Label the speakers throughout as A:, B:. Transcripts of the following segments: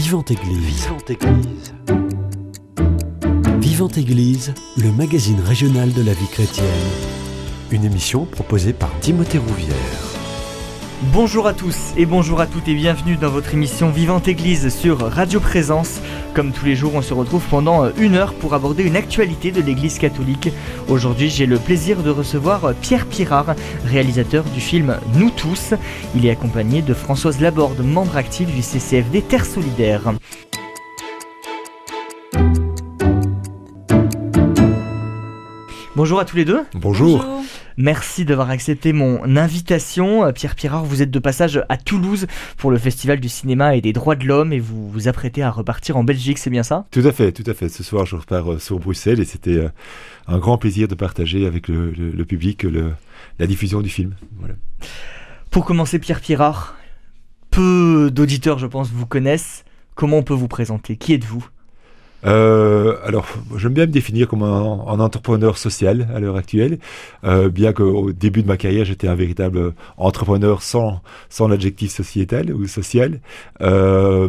A: Vivante Église. Vivante Église. Vivante Église, le magazine régional de la vie chrétienne. Une émission proposée par Timothée Rouvière.
B: Bonjour à tous et bonjour à toutes et bienvenue dans votre émission Vivante Église sur Radio Présence. Comme tous les jours, on se retrouve pendant une heure pour aborder une actualité de l'Église catholique. Aujourd'hui, j'ai le plaisir de recevoir Pierre Pirard, réalisateur du film Nous tous. Il est accompagné de Françoise Laborde, membre active du CCFD Terre Solidaire. Bonjour à tous les deux.
C: Bonjour.
B: Merci d'avoir accepté mon invitation. Euh, Pierre Pirard, vous êtes de passage à Toulouse pour le Festival du cinéma et des droits de l'homme et vous vous apprêtez à repartir en Belgique, c'est bien ça?
C: Tout à fait, tout à fait. Ce soir, je repars euh, sur Bruxelles et c'était euh, un grand plaisir de partager avec le, public la diffusion du film.
B: Pour commencer, Pierre Pirard, peu d'auditeurs, je pense, vous connaissent. Comment on peut vous présenter? Qui êtes-vous?
C: Euh, alors, j'aime bien me définir comme un, entrepreneur social à l'heure actuelle, euh, bien qu'au début de ma carrière, j'étais un véritable entrepreneur sans, sans l'adjectif sociétal ou social. Euh,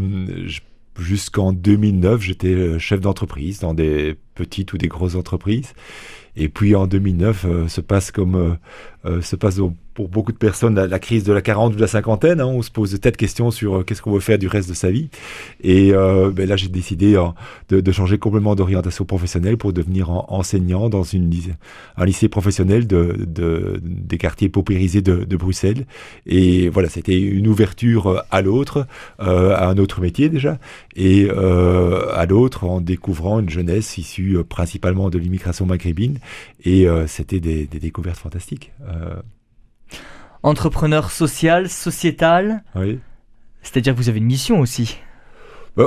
C: Jusqu'en 2009, j'étais chef d'entreprise dans des petites ou des grosses entreprises. Et puis en 2009, euh, se passe comme euh, euh, se passe pour beaucoup de personnes la, crise de la quarante ou de la cinquantaine. Hein, on se pose de têtes questions sur qu'est-ce qu'on veut faire du reste de sa vie. Et ben là, j'ai décidé de, de, changer complètement d'orientation professionnelle pour devenir enseignant dans un lycée professionnel de, de des quartiers paupérisés de, Bruxelles. Et voilà, c'était une ouverture à l'autre, à un autre métier déjà, et à l'autre en découvrant une jeunesse issue principalement de l'immigration maghrébine et euh, c'était des, découvertes fantastiques. Euh.
B: Entrepreneur social, sociétal.
C: Oui.
B: C'est-à-dire que vous avez une mission aussi.
C: Bah,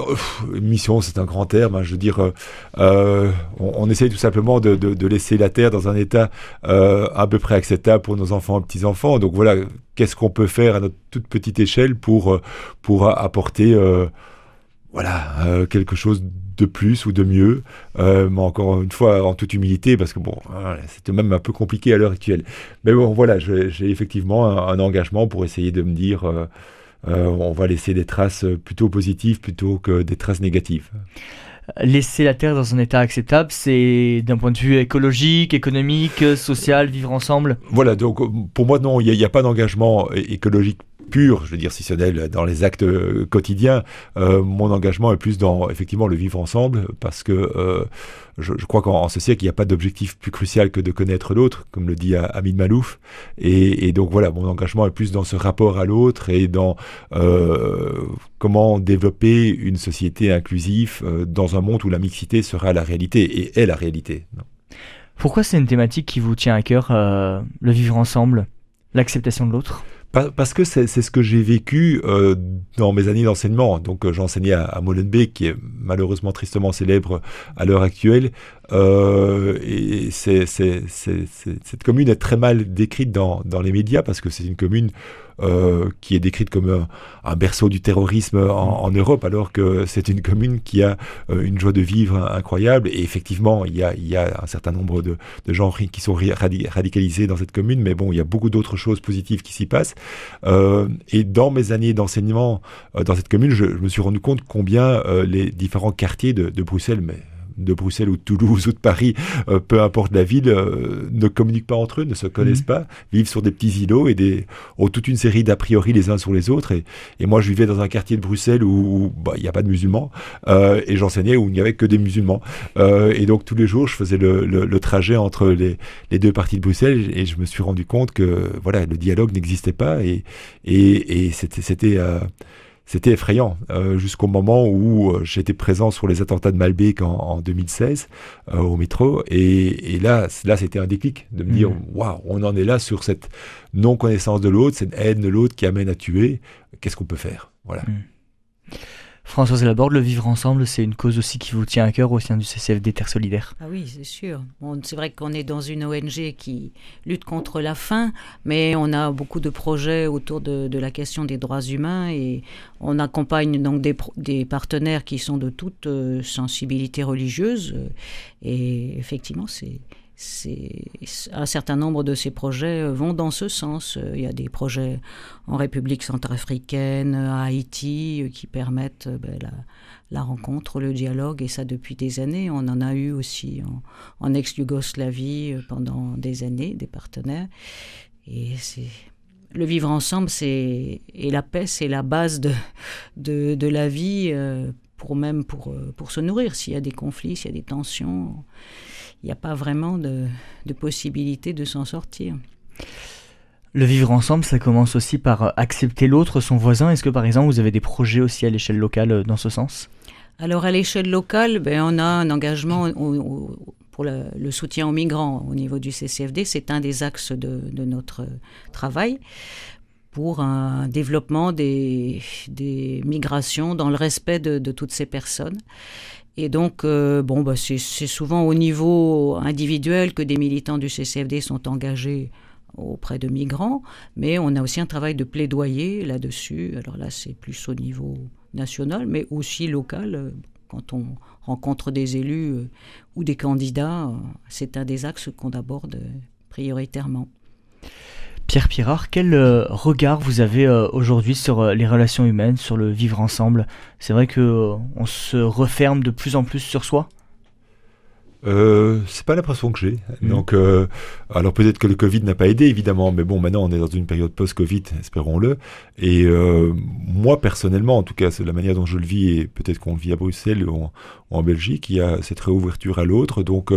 C: mission, c'est un grand terme. Hein. je veux dire, euh, on, essaye tout simplement de, laisser la Terre dans un état à peu près acceptable pour nos enfants et petits-enfants. Donc voilà, qu'est-ce qu'on peut faire à notre toute petite échelle pour, pour apporter voilà, quelque chose de plus ou de mieux, euh, mais encore une fois en toute humilité, parce que bon, c'est même un peu compliqué à l'heure actuelle. Mais bon, voilà, j'ai effectivement un, engagement pour essayer de me dire, euh, euh, on va laisser des traces plutôt positives plutôt que des traces négatives.
B: Laisser la Terre dans un état acceptable, c'est d'un point de vue écologique, économique, social, vivre ensemble?
C: Voilà, donc pour moi, non, il n'y a, a, pas d'engagement écologique pur, je veux dire, si ce n'est dans les actes euh, quotidiens, euh, mon engagement est plus dans effectivement le vivre ensemble, parce que euh, je, crois qu'en ce siècle, il n'y a pas d'objectif plus crucial que de connaître l'autre, comme le dit Amin Malouf. Et, donc voilà, mon engagement est plus dans ce rapport à l'autre et dans comment développer une société inclusive dans un monde où la mixité sera la réalité et est la réalité.
B: Pourquoi c'est une thématique qui vous tient à cœur, le vivre ensemble, l'acceptation de l'autre?
C: Parce que c'est ce que j'ai vécu euh, dans mes années d'enseignement. Donc euh, j'enseignais à, à, Molenbeek, qui est malheureusement tristement célèbre à l'heure actuelle. Euh, et c'est cette commune est très mal décrite dans, dans les médias parce que c'est une commune euh, qui est décrite comme un, berceau du terrorisme en, Europe, alors que c'est une commune qui a euh, une joie de vivre incroyable. Et effectivement, il y a, il y a un certain nombre de, de gens qui sont radicalisés dans cette commune, mais bon, il y a beaucoup d'autres choses positives qui s'y passent. Euh, et dans mes années d'enseignement dans cette commune, je, me suis rendu compte combien les différents quartiers de, de Bruxelles, mais de Bruxelles ou de Toulouse ou de Paris, euh, peu importe la ville, euh, ne communiquent pas entre eux, ne se connaissent mhm. pas, vivent sur des petits îlots et des, ont toute une série d'a priori les uns sur les autres. Et, et, moi, je vivais dans un quartier de Bruxelles où bah, il n'y a pas de musulmans euh, et j'enseignais où il n'y avait que des musulmans. et donc tous les jours, je faisais le, le, trajet entre les, les, deux parties de Bruxelles et je me suis rendu compte que voilà, le dialogue n'existait pas et, et, et c'était c'était effrayant euh, jusqu'au moment où euh, j'étais présent sur les attentats de Malbec en, 2016 euh, au métro et, là là c'était un déclic de me dire mmh. waouh on en est là sur cette non connaissance de l'autre cette haine de l'autre qui amène à tuer qu'est-ce qu'on peut faire? Voilà mmh.
B: Françoise Laborde, le vivre ensemble, c'est une cause aussi qui vous tient à cœur au sein du CCFD Terre Solidaire.
D: Ah oui, c'est sûr. C'est vrai qu'on est dans une ONG qui lutte contre la faim, mais on a beaucoup de projets autour de, la question des droits humains et on accompagne donc des, partenaires qui sont de toute euh, sensibilité religieuse. Et effectivement, c'est un certain nombre de ces projets vont dans ce sens. Il y a des projets en République centrafricaine, à Haïti, qui permettent ben, la, rencontre, le dialogue, et ça depuis des années. On en a eu aussi en, ex-Yougoslavie pendant des années, des partenaires. Et c'est le vivre ensemble, et la paix, c'est la base de, de, de la vie, euh, pour même pour, euh, pour se nourrir. S'il y a des conflits, s'il y a des tensions, il n'y a pas vraiment de, de possibilité de s'en sortir.
B: Le vivre ensemble, ça commence aussi par accepter l'autre, son voisin. Est-ce que par exemple, vous avez des projets aussi à l'échelle locale euh, dans ce sens?
D: Alors à l'échelle locale, ben, on a un engagement pour le, soutien aux migrants au niveau du CCFD. C'est un des axes de, notre travail pour un développement des, migrations dans le respect de, toutes ces personnes. Et donc, euh, bon, bah, c'est souvent au niveau individuel que des militants du CCFD sont engagés auprès de migrants, mais on a aussi un travail de plaidoyer là-dessus. Alors là, c'est plus au niveau national, mais aussi local. Quand on rencontre des élus euh, ou des candidats, euh, c'est un des axes qu'on aborde prioritairement.
B: Pierre Pirard, quel regard vous avez aujourd'hui sur les relations humaines, sur le vivre ensemble? C'est vrai que on se referme de plus en plus sur soi?
C: Euh, c'est pas l'impression que j'ai. Mm. Donc, euh, alors peut-être que le Covid n'a pas aidé, évidemment, mais bon, maintenant on est dans une période post-Covid, espérons-le. Et euh, moi, personnellement, en tout cas, c'est la manière dont je le vis, et peut-être qu'on le vit à Bruxelles ou en, Belgique, il y a cette réouverture à l'autre. Donc,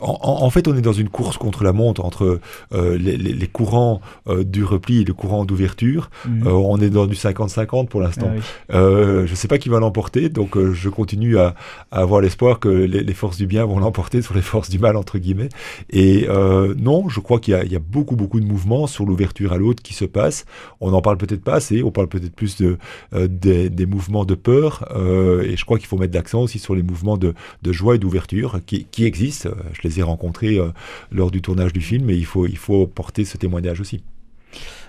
C: euh, en, fait, on est dans une course contre la montre entre euh, les, courants euh, du repli et le courant d'ouverture. Mhm. Euh, on est dans du 50-50 pour l'instant. Ah je ne sais pas qui va l'emporter, donc je continue à, avoir l'espoir que les, forces du bien vont l'emporter sur les forces du mal, entre guillemets. Et non, je crois qu'il y, a beaucoup, beaucoup de mouvements sur l'ouverture à l'autre qui se passent. On n'en parle peut-être pas assez, on parle peut-être plus de, des, mouvements de peur, et je crois qu'il faut mettre l'accent aussi sur les mouvements de, joie et d'ouverture qui, qui, existent. Je les les ai rencontrés euh, lors du tournage du film et il faut, il faut porter ce témoignage aussi.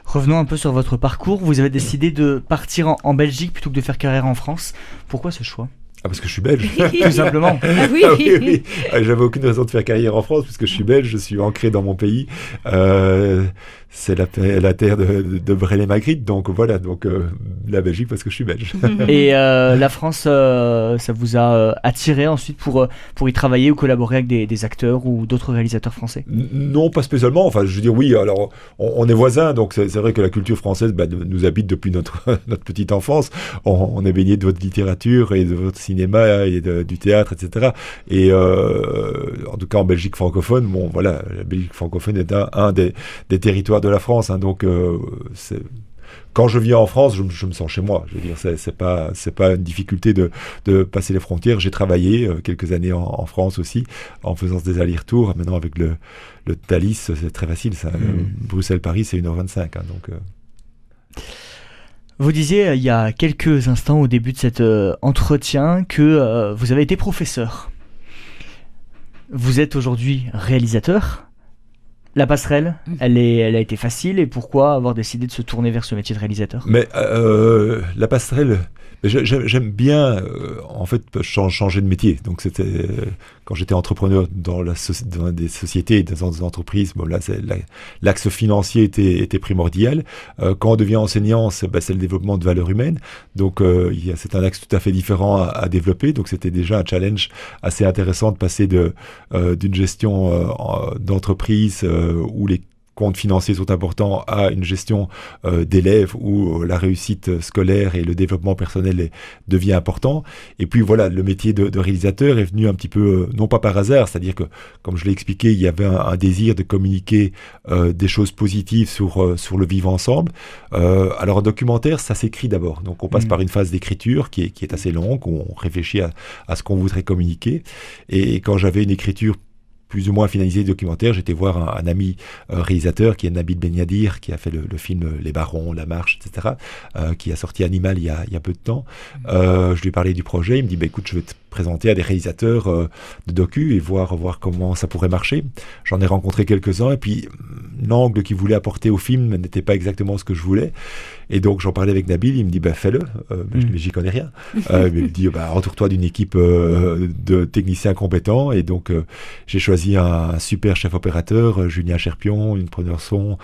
B: Revenons un peu sur votre parcours. Vous avez décidé de partir en, Belgique plutôt que de faire carrière en France. Pourquoi ce choix?
C: Ah, parce que je suis belge.
B: Tout simplement.
D: Ah, oui.
C: Ah oui, ah, J'avais aucune raison de faire carrière en France parce que je suis belge, je suis ancré dans mon pays. Euh, c'est la, la, terre de, de, et Magritte, donc voilà, donc euh, la Belgique parce que je suis belge.
B: et euh, la France, euh, ça vous a attiré ensuite pour, pour y travailler ou collaborer avec des, des acteurs ou d'autres réalisateurs français?
C: Non, pas spécialement. Enfin, je veux dire, oui, alors on, est voisins, donc c'est vrai que la culture française bah, nous habite depuis notre, notre petite enfance. On, est baigné de votre littérature et de votre cinéma et du théâtre, etc. Et en tout cas en Belgique francophone, bon voilà, la Belgique francophone est un, un des, des territoires de la France. Hein, donc, euh, quand je viens en France, je, me sens chez moi. Je veux dire, c'est pas c'est pas une difficulté de, passer les frontières. J'ai travaillé euh, quelques années en, France aussi, en faisant des allers-retours. Maintenant, avec le, le Thalys, c'est très facile. Ça. Mmh. Bruxelles-Paris, c'est 1h25. Hein, donc. Euh.
B: Vous disiez il y a quelques instants au début de cet entretien que vous avez été professeur. Vous êtes aujourd'hui réalisateur. La passerelle, mm. elle, est, elle a été facile et pourquoi avoir décidé de se tourner vers ce métier de réalisateur?
C: Mais euh, la passerelle, J'aime bien, euh, en fait, changer de métier. Donc, c'était euh, quand j'étais entrepreneur dans, la dans des sociétés, dans des entreprises. Bon, là, l'axe financier était, était primordial. Euh, quand on devient enseignant, c'est bah, le développement de valeurs humaines. Donc, c'est un axe tout à fait différent à, à développer. Donc, c'était déjà un challenge assez intéressant de passer de d'une gestion d'entreprise où les comptes financiers sont importants à une gestion euh, d'élèves où euh, la réussite scolaire et le développement personnel devient important. Et puis voilà, le métier de, réalisateur est venu un petit peu, euh, non pas par hasard, c'est-à-dire que, comme je l'ai expliqué, il y avait un, désir de communiquer des choses positives sur, sur le vivre ensemble. alors un documentaire, ça s'écrit d'abord. Donc on passe mmh. par une phase d'écriture qui est, qui est assez longue, où on réfléchit à, à ce qu'on voudrait communiquer. Et quand j'avais une écriture plus ou moins finalisé le documentaire, j'étais voir un, ami euh, réalisateur qui est Nabil Benyadir, qui a fait le, film Les Barons, La Marche, etc., euh, qui a sorti Animal il y a, il y a peu de temps. Euh, je lui ai parlé du projet, il me dit, bah, écoute, je vais te présenter à des réalisateurs de docu et voir, voir comment ça pourrait marcher. J'en ai rencontré quelques-uns et puis l'angle qu'ils voulaient apporter au film n'était pas exactement ce que je voulais. Et donc j'en parlais avec Nabil, il me dit bah, fais-le, euh, mm. mais j'y connais rien. euh, il me dit bah, entoure-toi d'une équipe euh, de techniciens compétents. Et donc euh, j'ai choisi un, super chef opérateur, Julien Cherpion, une preneur son,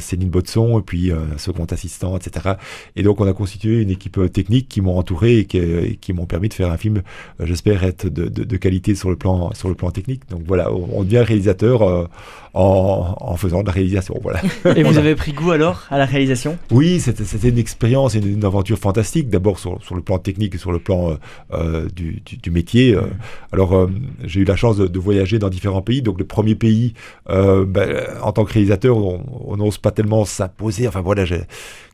C: Céline Botson, et puis un second assistant, etc. Et donc on a constitué une équipe technique qui m'ont entouré et qui, qui m'ont permis de faire un film, j'espère être de, de, de, qualité sur le plan sur le plan technique. Donc voilà, on, devient réalisateur en, en, faisant de la réalisation. Voilà.
B: Et vous avez pris goût alors à la réalisation?
C: Oui, c'était une expérience et une, aventure fantastique, d'abord sur, le plan technique et sur le plan euh, euh, du, métier. Euh. Alors, j'ai eu la chance de, voyager dans différents pays. Donc, le premier pays, ben, en tant que réalisateur, on n'ose pas tellement s'imposer. Enfin, voilà, j'ai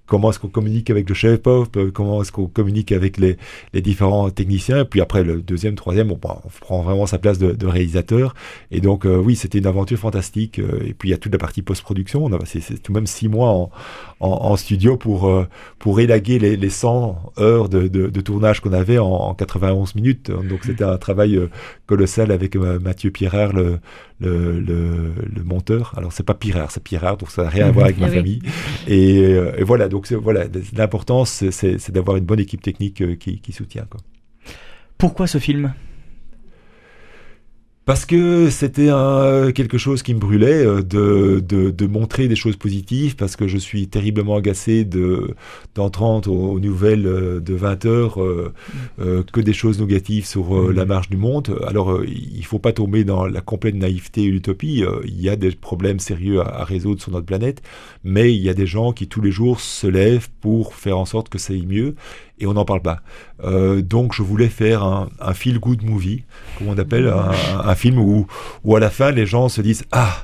C: comment est-ce qu'on communique avec le chef pop, euh, comment est-ce qu'on communique avec les, les, différents techniciens. Et puis après, le deuxième, troisième, on, prend vraiment sa place de, réalisateur. Et donc, euh, oui, c'était une aventure fantastique. Euh, et puis, il y a toute la partie post-production. C'est tout de même six mois en, en, studio pour, pour élaguer les, les 100 heures de, de, de tournage qu'on avait en, en, 91 minutes. Donc, c'était un travail colossal avec Mathieu Pierrard, le, le, le, le, monteur. Alors c'est pas Pirard, c'est Pirard, donc ça n'a rien à voir avec ma famille. Et, et, voilà, donc voilà, l'importance c'est d'avoir une bonne équipe technique euh, qui, qui soutient. Quoi.
B: Pourquoi ce film?
C: Parce que c'était quelque chose qui me brûlait euh, de, de, de, montrer des choses positives, parce que je suis terriblement agacé de d'entendre aux, nouvelles euh, de 20 heures euh, que des choses négatives sur mmh. la marche du monde. Alors il faut pas tomber dans la complète naïveté et l'utopie. il y a des problèmes sérieux à, à, résoudre sur notre planète, mais il y a des gens qui tous les jours se lèvent pour faire en sorte que ça aille mieux et on n'en parle pas. Euh, donc je voulais faire un, un feel good movie, comme on appelle, un, un film où, où à la fin les gens se disent ah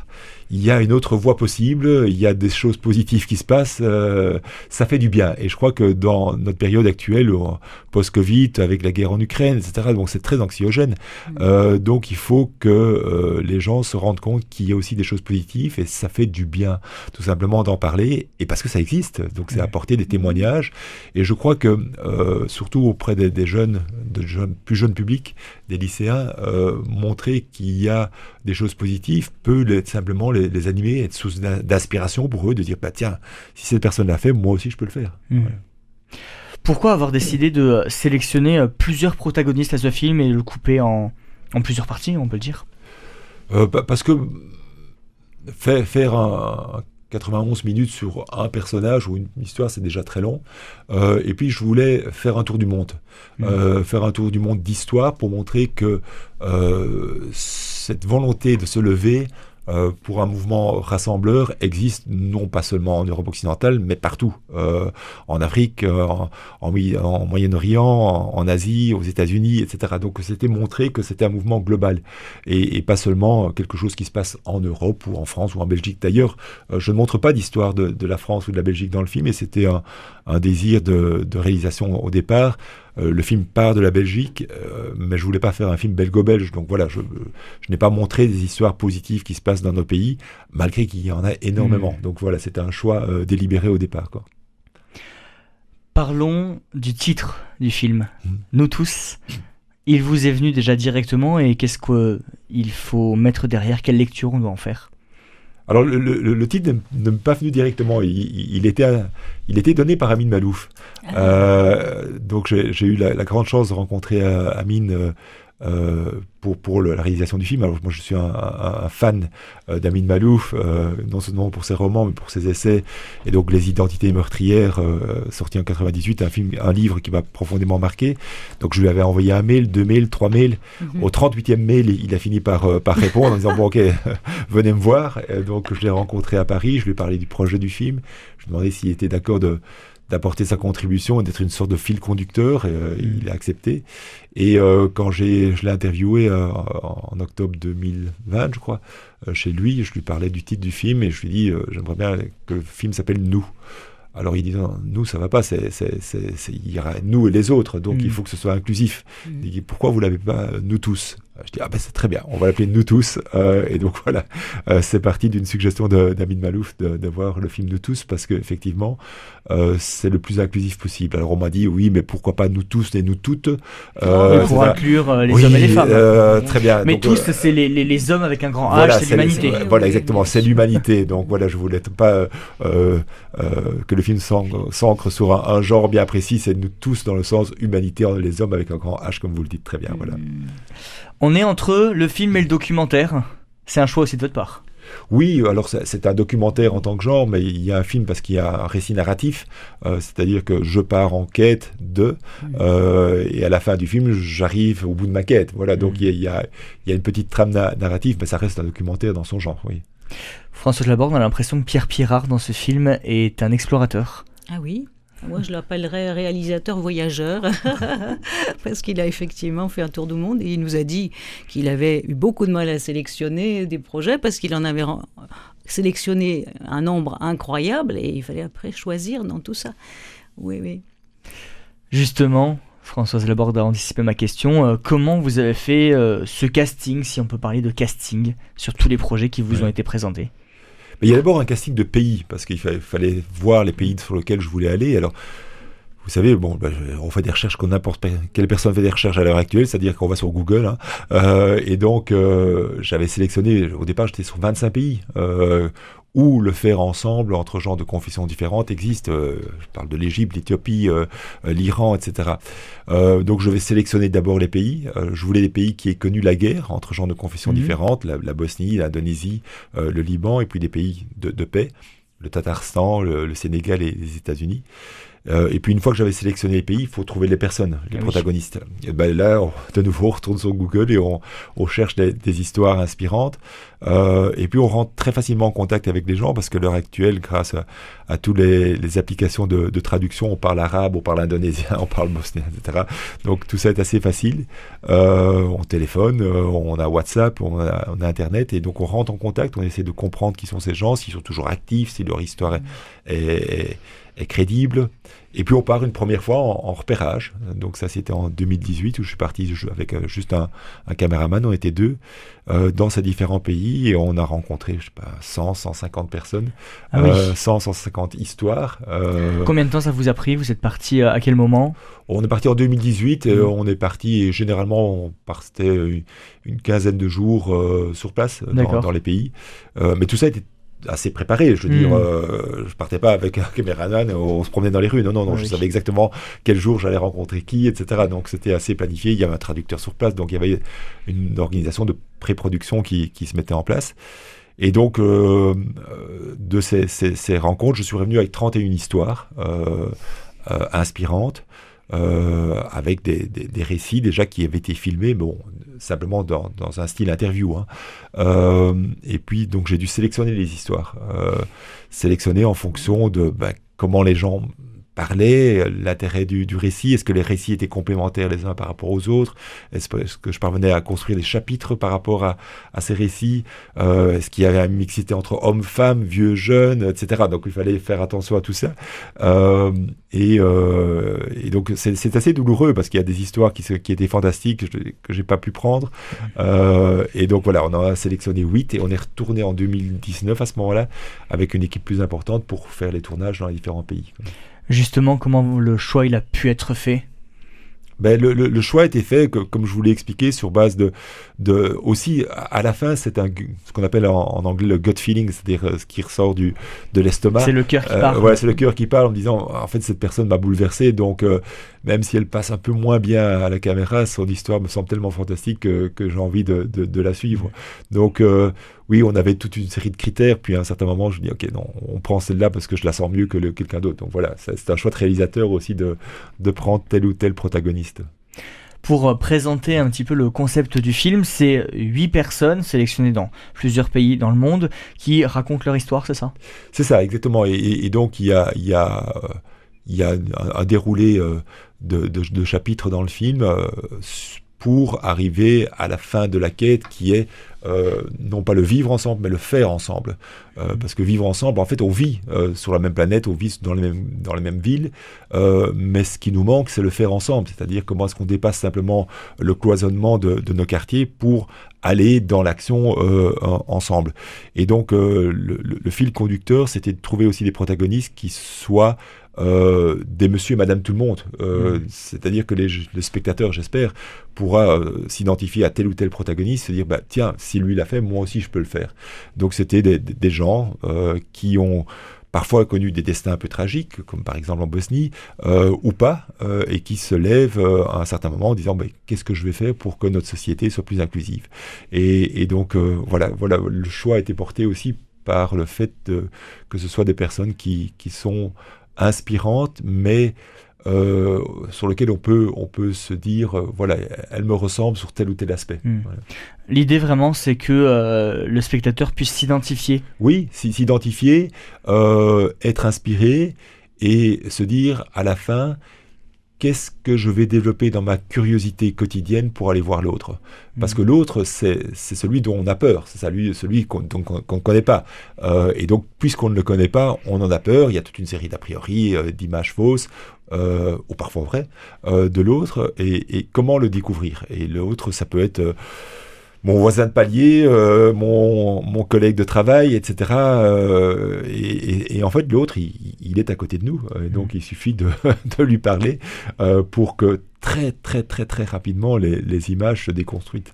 C: il y a une autre voie possible, il y a des choses positives qui se passent, euh, ça fait du bien. Et je crois que dans notre période actuelle, post-Covid, avec la guerre en Ukraine, etc., donc c'est très anxiogène. Mm. Euh, donc il faut que euh, les gens se rendent compte qu'il y a aussi des choses positives et ça fait du bien, tout simplement d'en parler, et parce que ça existe. Donc c'est apporter des témoignages. Et je crois que, euh, surtout auprès des, des jeunes, de jeunes, plus jeunes publics, des lycéens, euh, montrer qu'il y a des choses positives peut les, simplement les, les, animer, être source d'inspiration pour eux, de dire bah tiens, si cette personne l'a fait, moi aussi je peux le faire.
B: Mmh. Pourquoi avoir décidé de sélectionner euh, plusieurs protagonistes à ce film et le couper en, en plusieurs parties, on peut le dire?
C: Euh, bah, Parce que faire, faire un, 91 minutes sur un personnage ou une histoire, c'est déjà très long. Euh, et puis je voulais faire un tour du monde, mmh. euh, faire un tour du monde d'histoire pour montrer que euh, cette volonté de se lever euh, pour un mouvement rassembleur existe non pas seulement en Europe occidentale, mais partout, euh, en Afrique, euh, en, en, Moyen-Orient, en, Asie, aux États-Unis, etc. Donc c'était montrer que c'était un mouvement global et, pas seulement quelque chose qui se passe en Europe ou en France ou en Belgique. D'ailleurs, je ne montre pas d'histoire de, la France ou de la Belgique dans le film, et c'était un, désir de réalisation au départ. Euh, le film part de la Belgique, euh, mais je voulais pas faire un film belgo-belge. Donc voilà, je, je n'ai pas montré des histoires positives qui se passent dans nos pays, malgré qu'il y en a énormément. Mmh. Donc voilà, c'était un choix euh, délibéré au départ. Quoi.
B: Parlons du titre du film, mmh. Nous tous. Il vous est venu déjà directement et qu'est-ce qu'il faut mettre derrière? Quelle lecture on doit en faire?
C: Alors le, le, le titre ne m'est pas venu directement, il, il, était, il était donné par Amine Malouf. Ah. Euh, donc j'ai eu la, la, grande chance de rencontrer euh, Amine euh, pour, pour le, la réalisation du film. Alors moi je suis un, un, un fan euh, d'Amin Malouf, euh, non seulement pour ses romans mais pour ses essais et donc Les Identités meurtrières, euh, sorti en 98, un film, un livre qui m'a profondément marqué. Donc je lui avais envoyé un mail, deux mails, trois mails. Mm -hmm. Au 38e mail, il a fini par, euh, par répondre en disant bon ok, venez me voir. Et donc je l'ai rencontré à Paris, je lui ai parlé du projet du film. Je lui ai demandé s'il était d'accord de d'apporter sa contribution et d'être une sorte de fil conducteur. Et, euh, mmh. Il a accepté. Et euh, quand j'ai, je l'ai interviewé euh, en, octobre 2020, je crois, chez lui, je lui parlais du titre du film et je lui ai dit, euh, j'aimerais bien que le film s'appelle Nous. Alors il dit non, nous ça va pas, c'est, il y aura nous et les autres, donc il mm. faut que ce soit inclusif. Mm. Il dit pourquoi vous l'avez pas nous tous? Je dis, ah ben c'est très bien, on va l'appeler Nous tous. Euh, et donc voilà, euh, c'est parti d'une suggestion d'Amin Malouf de, de, voir le film Nous tous, parce qu'effectivement, euh, c'est le plus inclusif possible. Alors on m'a dit, oui, mais pourquoi pas Nous tous et Nous toutes
B: euh, Pour inclure euh, les hommes et les femmes.
C: Euh, très bien.
B: Mais tous, c'est les, les, les, hommes avec un grand H, c'est l'humanité.
C: Voilà, exactement, c'est l'humanité. donc voilà, je voulais pas que le film s'ancre sur un, genre bien précis, c'est Nous tous dans le sens humanité, les hommes avec un grand H, comme vous le dites très bien. Voilà. Hmm.
B: On est entre le film et le documentaire. C'est un choix aussi de votre part.
C: Oui, alors c'est un documentaire en tant que genre, mais il y a un film parce qu'il y a un récit narratif, euh, c'est-à-dire que je pars en quête de, euh, et à la fin du film, j'arrive au bout de ma quête. Voilà, donc mm. il y, a, une petite trame narrative, mais ça reste un documentaire dans son genre, oui.
B: François Laborde, on a l'impression que Pierre Pirard dans ce film est un explorateur.
D: Ah oui moi, je l'appellerais réalisateur voyageur, parce qu'il a effectivement fait un tour du monde et il nous a dit qu'il avait eu beaucoup de mal à sélectionner des projets parce qu'il en avait sélectionné un nombre incroyable et il fallait après choisir dans tout ça. Oui, oui.
B: Justement, Françoise Laborde a anticipé ma question. Euh, comment vous avez fait euh, ce casting, si on peut parler de casting, sur tous les projets qui vous ont été présentés?
C: Mais il y a d'abord un casting de pays, parce qu'il fallait, voir les pays sur lesquels je voulais aller. Alors, vous savez, bon, bah, on fait des recherches qu'on n'importe quelle personne fait des recherches à l'heure actuelle, c'est-à-dire qu'on va sur Google. Hein. Euh, et donc, euh, j'avais sélectionné, au départ, j'étais sur 25 pays. Euh, ou le faire ensemble entre gens de confessions différentes existe. Euh, je parle de l'Égypte, l'Éthiopie, euh, euh, l'Iran, etc. donc je vais sélectionner d'abord les pays. je voulais des pays qui aient connu la guerre entre gens de confessions mhm. différentes, la, Bosnie, l'Indonésie, le Liban, et puis des pays de, paix, le Tatarstan, le Sénégal et les États-Unis. Euh, et puis une fois que j'avais sélectionné les pays, il faut trouver les personnes, les ah protagonistes. Et ben là, de nouveau, on retourne sur Google et on, on cherche des, des, histoires inspirantes. Euh, et puis on rentre très facilement en contact avec les gens parce que l'heure actuelle, grâce à, à toutes les, les, applications de, de, traduction, on parle arabe, on parle indonésien, on parle bosnien, etc. Donc tout ça est assez facile. Euh, on téléphone, euh, on a WhatsApp, on a, on a, Internet et donc on rentre en contact, on essaie de comprendre qui sont ces gens, s'ils sont toujours actifs, si leur histoire est, est est crédible. Et puis on part une première fois en, repérage. Donc ça c'était en 2018 où je suis parti avec euh, juste un, caméraman, on était deux, euh, dans ces différents pays et on a rencontré, je sais pas, 100, 150 personnes, 100, 150 euh, histoires.
B: Combien de temps ça vous a pris? Vous êtes parti à quel moment?
C: On est parti en 2018, et mmh. on est parti et généralement on partait une, quinzaine de jours sur place dans, dans, les pays. mais tout ça était assez préparé. Je veux dire, hmm. euh, je partais pas avec un caméraman, on se promenait dans les rues. Non, non, non, je savais exactement quel jour j'allais rencontrer qui, etc. Donc c'était assez planifié. Il y avait un traducteur sur place, donc il y avait une organisation de pré-production qui, qui, se mettait en place. Et donc, euh, de ces, ces, ces, rencontres, je suis revenu avec 31 histoires euh, euh, inspirantes. Euh, avec des, des, des, récits déjà qui avaient été filmés, bon, simplement dans, un style interview. Hein. Euh, et puis, donc, j'ai dû sélectionner les histoires, euh, sélectionner en fonction de ben, comment les gens parlaient, l'intérêt du, récit, est-ce que les récits étaient complémentaires les uns par rapport aux autres, est-ce que je parvenais à construire des chapitres par rapport à, ces récits, euh, est-ce qu'il y avait une mixité entre hommes, femmes, vieux, jeunes, etc. Donc il fallait faire attention à tout ça. Euh, et, euh, donc c'est assez douloureux parce qu'il y a des histoires qui, étaient fantastiques que j'ai pas pu prendre. Euh, et donc voilà, on en a sélectionné 8 et on est retourné en 2019 à ce moment-là avec une équipe plus importante pour faire les tournages dans les différents pays
B: justement comment le choix il a pu être fait?
C: Ben, le, le, choix a été fait, comme je vous l'ai expliqué, sur base de, de aussi à la fin, c'est un ce qu'on appelle en, anglais le gut feeling, c'est-à-dire euh, ce qui ressort du de l'estomac.
B: C'est le cœur qui parle.
C: Euh, ouais, c'est le cœur qui parle en disant en fait cette personne m'a bouleversé, donc euh, même si elle passe un peu moins bien à la caméra, son histoire me semble tellement fantastique que, que j'ai envie de, de, de, la suivre. Donc oui, on avait toute une série de critères, puis à un certain moment, je dis, ok, non, on prend celle-là parce que je la sens mieux que quelqu'un d'autre. Donc voilà, c'est un choix de réalisateur aussi de, de prendre tel ou tel protagoniste
B: pour euh, présenter un petit peu le concept du film. C'est huit personnes sélectionnées dans plusieurs pays dans le monde qui racontent leur histoire, c'est ça?
C: C'est ça, exactement. Et, donc il y a, il y a, il y a un, déroulé euh, de, de, de, chapitres dans le film euh, pour arriver à la fin de la quête qui est non pas le vivre ensemble, mais le faire ensemble. Mm. Parce que vivre ensemble, en fait, on vit sur la même planète, on vit dans les mêmes, dans les mêmes villes, mais ce qui nous manque, c'est le faire ensemble, c'est-à-dire comment est-ce qu'on dépasse simplement le cloisonnement de, de nos quartiers pour aller dans l'action euh, ensemble. Et donc euh, le, fil conducteur, c'était de trouver aussi des protagonistes qui soient euh, des monsieur et madame tout le monde. Mmh. C'est-à-dire que les, le spectateur, j'espère, pourra s'identifier à tel ou tel protagoniste, se dire, bah, tiens, si lui l'a fait, moi aussi je peux le faire. Donc c'était des, des, gens qui ont parfois connu des destins un peu tragiques, comme par exemple en Bosnie, euh, ou pas, euh, et qui se lèvent euh, à un certain moment en disant bah, qu'est-ce que je vais faire pour que notre société soit plus inclusive. Et, donc voilà, voilà, le choix a été porté aussi par le fait que ce soit des personnes qui, qui sont inspirantes, mais euh, sur lequel on peut, on peut se dire, euh, voilà, elle me ressemble sur tel ou tel aspect. Hmm.
B: L'idée vraiment, c'est que euh, le spectateur puisse s'identifier.
C: Oui, s'identifier, être inspiré et se dire à la fin, qu'est-ce que je vais développer dans ma curiosité quotidienne pour aller voir l'autre? Parce que mm. l'autre, c'est celui dont on a peur, c'est celui, celui qu'on ne connaît pas. Euh, et donc, puisqu'on ne le connaît pas, on en a peur, il y a toute une série d'a priori, euh, d'images fausses, euh, ou parfois vraies, de l'autre, et, et, comment le découvrir? Et l'autre, ça peut être mon voisin de palier, euh, mon, mon, collègue de travail, etc. Euh, et, et, en fait, l'autre, il, il, est à côté de nous. Euh, donc, il suffit de, de lui parler euh, pour que très, très, très, très rapidement, les, les images se déconstruisent.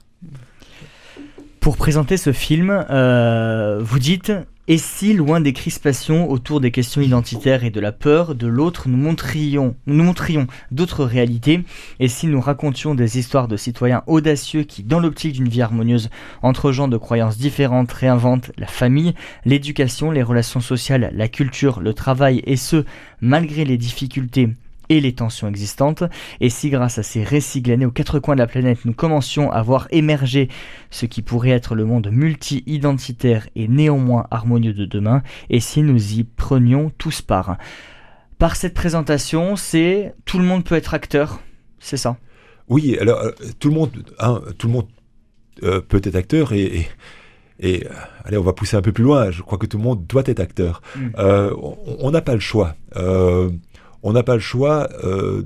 B: Pour présenter ce film, euh, vous dites et si, loin des crispations autour des questions identitaires et de la peur de l'autre, nous montrions, nous montrions d'autres réalités. Et si nous racontions des histoires de citoyens audacieux qui, dans l'optique d'une vie harmonieuse entre gens de croyances différentes, réinventent la famille, l'éducation, les relations sociales, la culture, le travail, et ce, malgré les difficultés et les tensions existantes, et si grâce à ces récits glanés aux quatre coins de la planète, nous commencions à voir émerger ce qui pourrait être le monde multi-identitaire et néanmoins harmonieux de demain, et si nous y prenions tous part? Par cette présentation, c'est tout le monde peut être acteur, c'est ça?
C: Oui, alors euh, tout le monde, hein, tout le monde euh, peut être acteur et, et euh, allez, on va pousser un peu plus loin. Je crois que tout le monde doit être acteur. Mm. on n'a pas le choix on n'a pas le choix euh,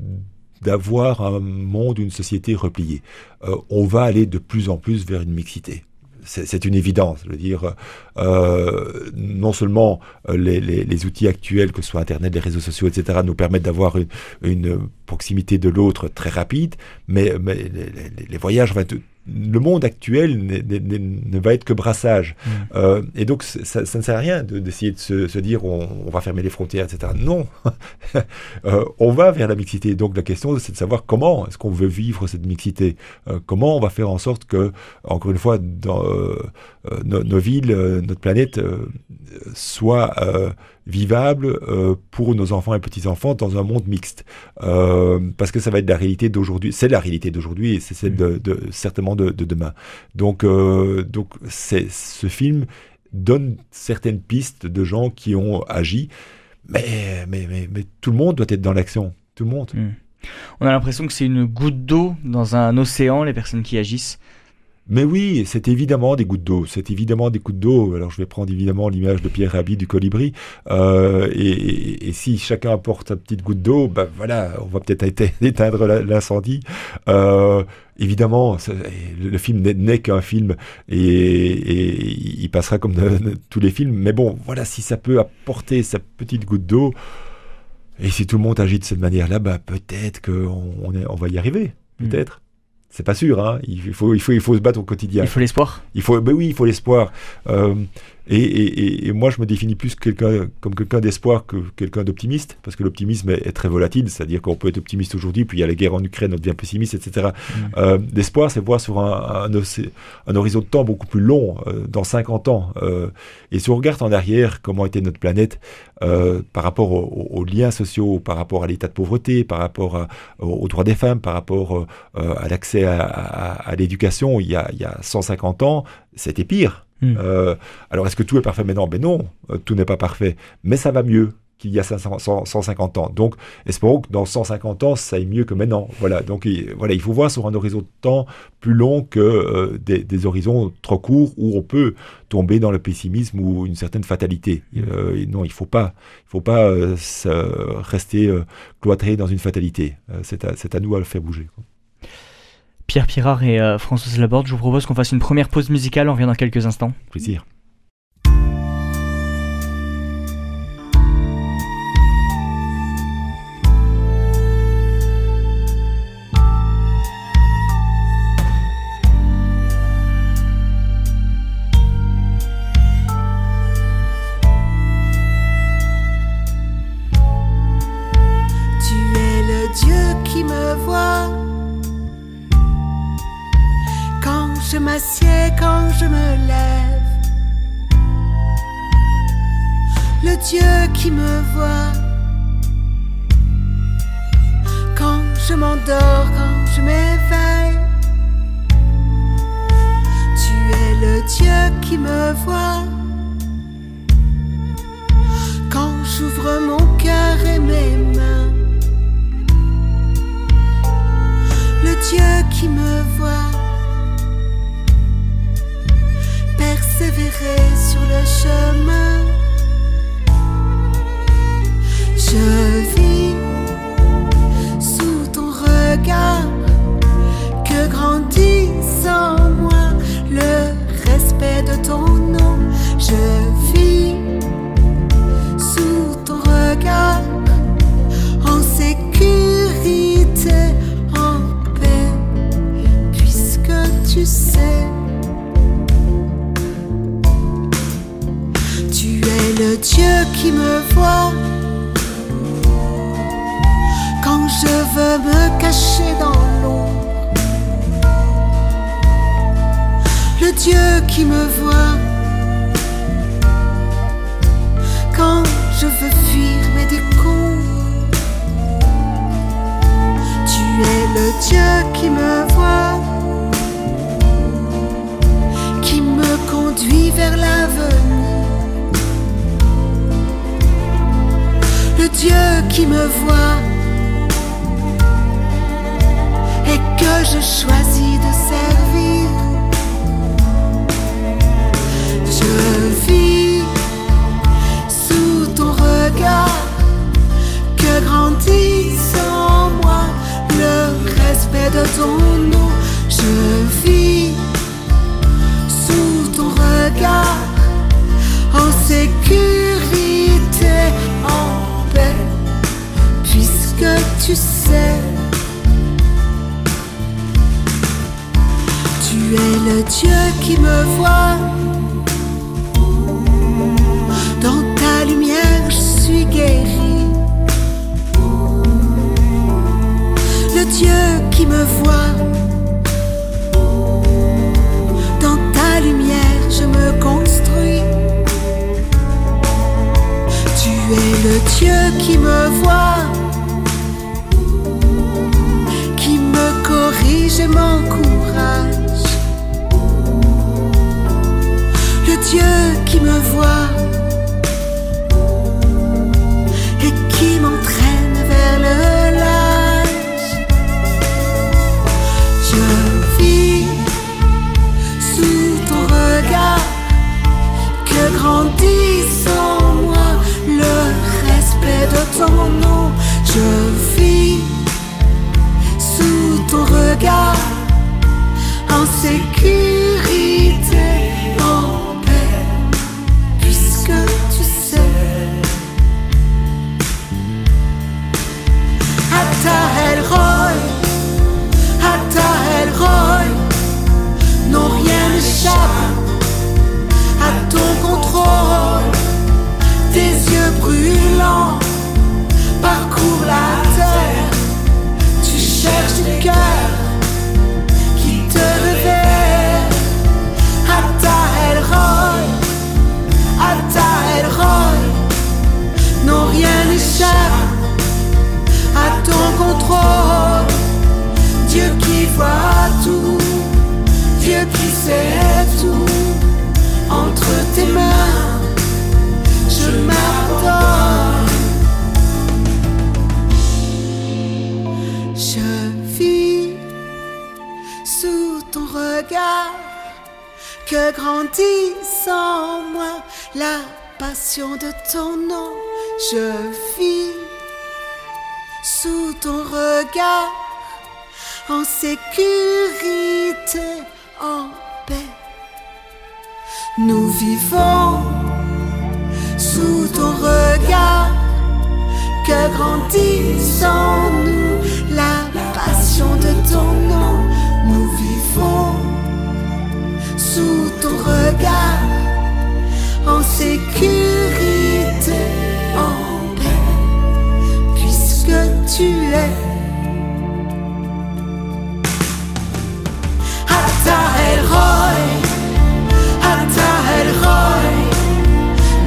C: d'avoir un monde, une société repliée. Euh, on va aller de plus en plus vers une mixité. C'est une évidence. Dire, euh, non seulement les, outils actuels, que ce soit Internet, les réseaux sociaux, etc., nous permettent d'avoir une, proximité de l'autre très rapide, mais, les, les, voyages, enfin, le monde actuel ne va être que brassage. Mm. Euh, et donc, ça, ne sert à rien d'essayer de, se, dire on, va fermer les frontières, etc. Non, euh, on va vers la mixité. Donc, la question, c'est de savoir comment est-ce qu'on veut vivre cette mixité. Euh, comment on va faire en sorte que, encore une fois, dans nos, villes, notre planète soit vivable euh, pour nos enfants et petits-enfants dans un monde mixte. Euh, parce que ça va être la réalité d'aujourd'hui. C'est la réalité d'aujourd'hui et c'est celle de, certainement de, demain. Donc, euh, donc ce film donne certaines pistes de gens qui ont agi. Mais, mais, mais, tout le monde doit être dans l'action. Tout le monde. Hmm.
B: On a l'impression que c'est une goutte d'eau dans un océan, les personnes qui agissent.
C: Mais oui, c'est évidemment des gouttes d'eau. C'est évidemment des gouttes d'eau. Alors je vais prendre évidemment l'image de Pierre Rabhi du colibri. Euh, et, si chacun apporte sa petite goutte d'eau, ben voilà, on va peut-être éteindre l'incendie. Euh, évidemment, le film n'est qu'un film et, il passera comme tous les films. Mais bon, voilà, si ça peut apporter sa petite goutte d'eau, et si tout le monde agit de cette manière-là, ben peut-être qu'on on, va y arriver. Hmm. Peut-être. C'est pas sûr, hein. il, faut, il, faut, il faut se battre au quotidien.
B: Il faut l'espoir.
C: Il faut, ben oui, il faut l'espoir. Euh, et, moi, je me définis plus quelqu'un, comme quelqu'un d'espoir que quelqu'un d'optimiste, parce que l'optimisme est, très volatile, c'est-à-dire qu'on peut être optimiste aujourd'hui, puis il y a la guerre en Ukraine, on devient pessimiste, etc. Mm. Euh, l'espoir, c'est voir sur un, un, horizon de temps beaucoup plus long, euh, dans 50 ans. Euh, et si on regarde en arrière comment était notre planète par rapport aux, liens sociaux, par rapport à l'état de pauvreté, par rapport aux droits des femmes, par rapport à l'accès à, l'éducation, il y a 150 ans, c'était pire. Hmm. Euh, alors, est-ce que tout est parfait? Maintenant Ben non, euh, tout n'est pas parfait, mais ça va mieux. qu'il y a 150 ans. Donc, espérons que dans 150 ans, ça aille mieux que maintenant. Voilà. Donc, il, voilà, il faut voir sur un horizon de temps plus long que euh, des, horizons trop courts où on peut tomber dans le pessimisme ou une certaine fatalité. Euh, non, il faut pas, il faut pas euh, rester cloîtré dans une fatalité. c'est à, à, nous à le faire bouger.
B: Pierre Pirard et Françoise Laborde, je vous propose qu'on fasse une première pause musicale. On revient dans quelques instants.
E: Qui me voit quand j'ouvre mon cœur et mes mains. Le Dieu qui me voit persévérer sur le chemin. Je vis sous ton regard que grandisse en moi respect de ton Dieu qui me voit. Dans ta lumière, je me construis. Tu es le Dieu qui me voit, qui me corrige et m'encourage. Le Dieu qui me voit en sécurité, en paix, puisque tu sais. Ata El Roy, Ata El Roy, non rien n'échappe à ton contrôle tes yeux brûlants parcourent la terre. Tu cherches le cœur Dieu qui voit tout, Dieu qui sait tout. Entre tes mains, je m'abandonne. Je vis sous ton regard que grandit en moi la passion de ton nom. Je vis sous ton regard en sécurité, en paix. Nous vivons sous ton regard que grandit sans nous la passion de ton nom. Nous vivons sous ton regard en sécurité, tu es. Atta El Roy, Atta El Roy,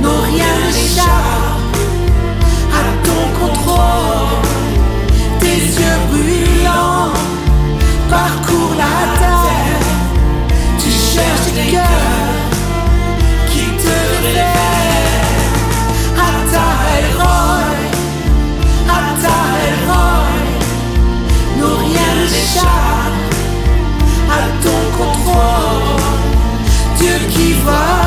E: non rien n'échappe à ton contrôle. Tes yeux brûlants parcourent la terre. Tu cherches des cœurs qui te révèrent. Rien n'échappe à ton contrôle. Dieu qui voit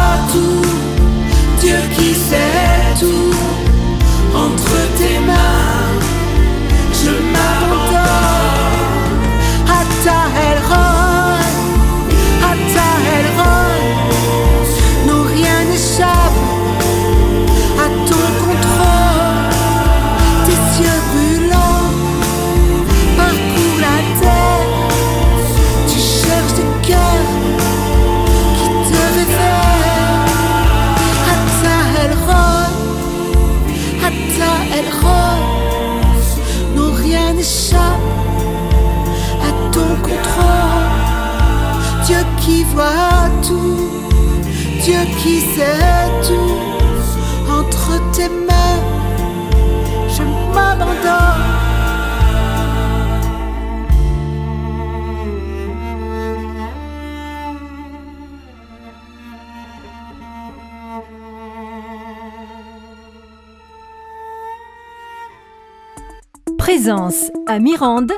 E: À
F: Mirande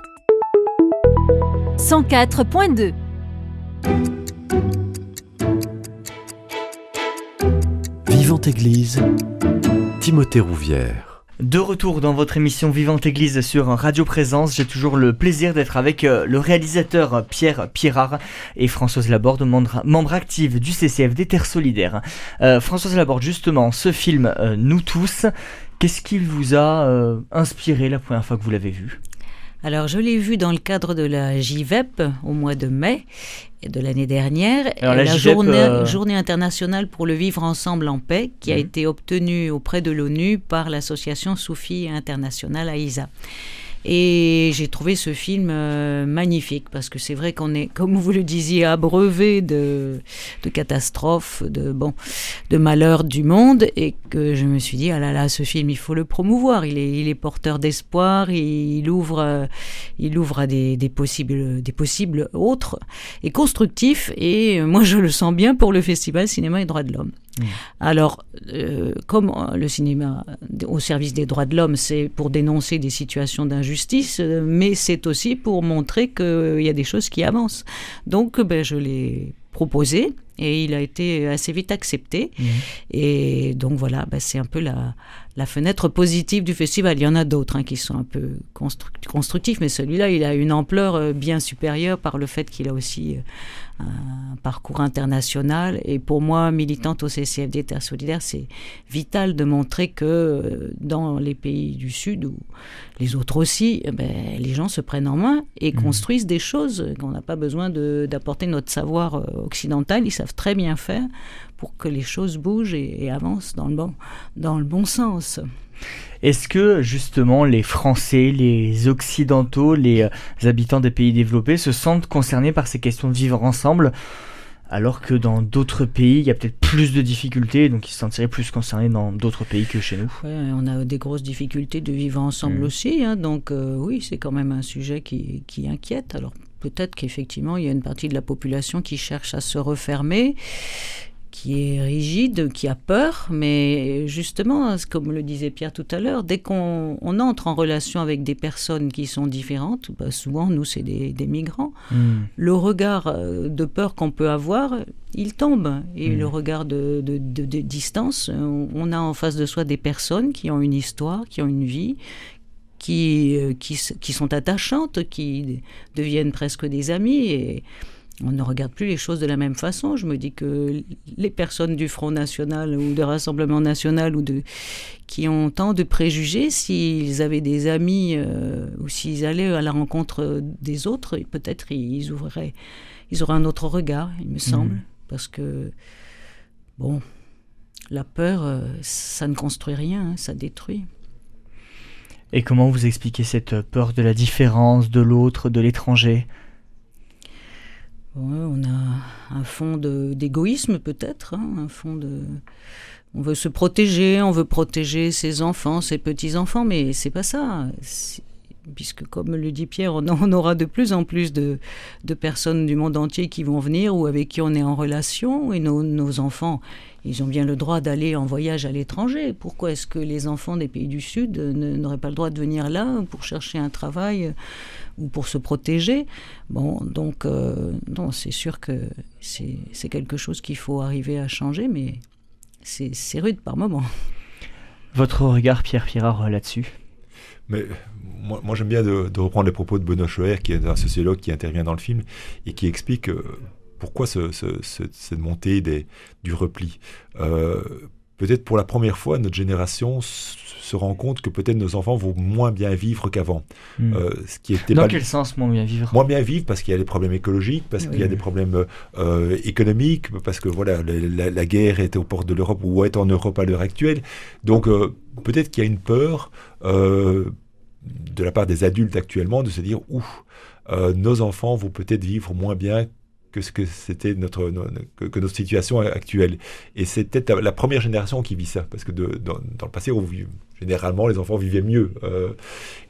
F: 104.2
A: Vivante Église, Timothée Rouvière.
B: De retour dans votre émission Vivante Église sur Radio Présence, j'ai toujours le plaisir d'être avec euh, le réalisateur Pierre Pirard et Françoise Laborde, membre, active du CCF des Terres Solidaires. Euh, Françoise Laborde, justement, ce film euh, Nous tous, qu'est-ce qui vous a inspiré la première fois que vous l'avez vu?
D: Alors, je l'ai vu dans le cadre de la JVEP au mois de mai de l'année dernière,
B: Alors, la
D: la
B: JVEP,
D: journée,
B: euh,
D: journée internationale pour le vivre ensemble en paix, qui a
B: Mhm.
D: été obtenue auprès de l'ONU par l'association Soufi internationale AISA. Et j'ai trouvé ce film euh, magnifique parce que c'est vrai qu'on est, comme vous le disiez, abreuvé de, de catastrophes, de bon, de malheurs du monde, et que je me suis dit ah là là, ce film, il faut le promouvoir. Il est, il est porteur d'espoir. Il, il ouvre, euh, il ouvre à des, des possibles, des possibles autres et constructifs. Et moi, je le sens bien pour le festival Cinéma et Droits de l'Homme. Alors, euh, comme le cinéma au service des droits de l'homme, c'est pour dénoncer des situations d'injustice, euh, mais c'est aussi pour montrer qu'il y a des choses qui avancent. Donc, ben, je l'ai proposé et il a été assez vite accepté. Et donc voilà, ben, c'est un peu la, la fenêtre positive du festival. Il y en a d'autres hein, qui sont un peu construct- constructifs, mais celui-là, il a une ampleur euh, bien supérieure par le fait qu'il a aussi euh, un parcours international. Et pour moi, militante au CCFD Terre Solidaire, c'est vital de montrer que euh, dans les pays du Sud, ou les autres aussi, eh ben, les gens se prennent en main et construisent des choses qu'on n'a pas besoin d'apporter notre savoir occidental. Ils savent très bien faire pour que les choses bougent et, et avancent dans le bon, dans le bon sens.
B: Est-ce que justement les Français, les Occidentaux, les euh, habitants des pays développés se sentent concernés par ces questions de vivre ensemble alors que dans d'autres pays, il y a peut-être plus de difficultés, donc ils se sentiraient plus concernés dans d'autres pays que chez nous?
D: Ouais, on a des grosses difficultés de vivre ensemble
B: Mm.
D: aussi, hein, donc euh, oui, c'est quand même un sujet qui, qui inquiète. Alors peut-être qu'effectivement, il y a une partie de la population qui cherche à se refermer. Qui est rigide, qui a peur, mais justement, comme le disait Pierre tout à l'heure, dès qu'on on entre en relation avec des personnes qui sont différentes, bah, souvent nous c'est des, des migrants,
B: Hmm.
D: le regard euh, de peur qu'on peut avoir, il tombe. Et
B: Mm.
D: le regard de, de- de- de distance, on a en face de soi des personnes qui ont une histoire, qui ont une vie, qui, euh, qui, sont attachantes, qui deviennent presque des amis. Et on ne regarde plus les choses de la même façon. Je me dis que les personnes du Front National ou de Rassemblement National ou de, qui ont tant de préjugés, s'ils avaient des amis euh, ou s'ils allaient à la rencontre des autres, peut-être ils ouvriraient, ils auraient un autre regard, il me semble,
B: Mhm.
D: parce que bon, la peur, euh, ça ne construit rien, hein, ça détruit.
B: Et comment vous expliquez cette peur de la différence, de l'autre, de l'étranger?
D: On a un fond d'égoïsme peut-être, hein, un fond de... On veut se protéger, on veut protéger ses enfants, ses petits-enfants, mais c'est pas ça. Puisque, comme le dit Pierre, on, aura de plus en plus de, personnes du monde entier qui vont venir ou avec qui on est en relation, et nos, enfants, ils ont bien le droit d'aller en voyage à l'étranger. Pourquoi est-ce que les enfants des pays du Sud n'auraient pas le droit de venir là pour chercher un travail ou pour se protéger Bon, donc, euh, non, c'est sûr que c'est c'est quelque chose qu'il faut arriver à changer, mais c'est c'est rude par moment.
B: Votre regard, Pierre Pirard, là-dessus?
C: Mais moi, moi, j'aime bien de, de reprendre les propos de Benoît Schoer, qui est un sociologue qui intervient dans le film et qui explique euh, pourquoi ce- ce- ce- cette montée des, du repli. Euh, peut-être pour la première fois, notre génération se rend compte que peut-être nos enfants vont moins bien vivre qu'avant.
B: Hmm.
C: Euh, ce qui était
B: Dans
C: pas
B: quel sens moins bien vivre?
C: Moins bien vivre parce qu'il y a des problèmes écologiques, parce
D: Oui.
C: qu'il y a des problèmes euh, économiques, parce que voilà, la, la- la guerre est aux portes de l'Europe ou est en Europe à l'heure actuelle. Donc euh, peut-être qu'il y a une peur euh, de la part des adultes actuellement de se dire ouh, euh, nos enfants vont peut-être vivre moins bien que ce que c'était notre, no- que, que notre situation actuelle. Et c'est peut-être la, première génération qui vit ça, parce que de- dans, dans le passé, on vit- généralement, les enfants vivaient mieux. euh,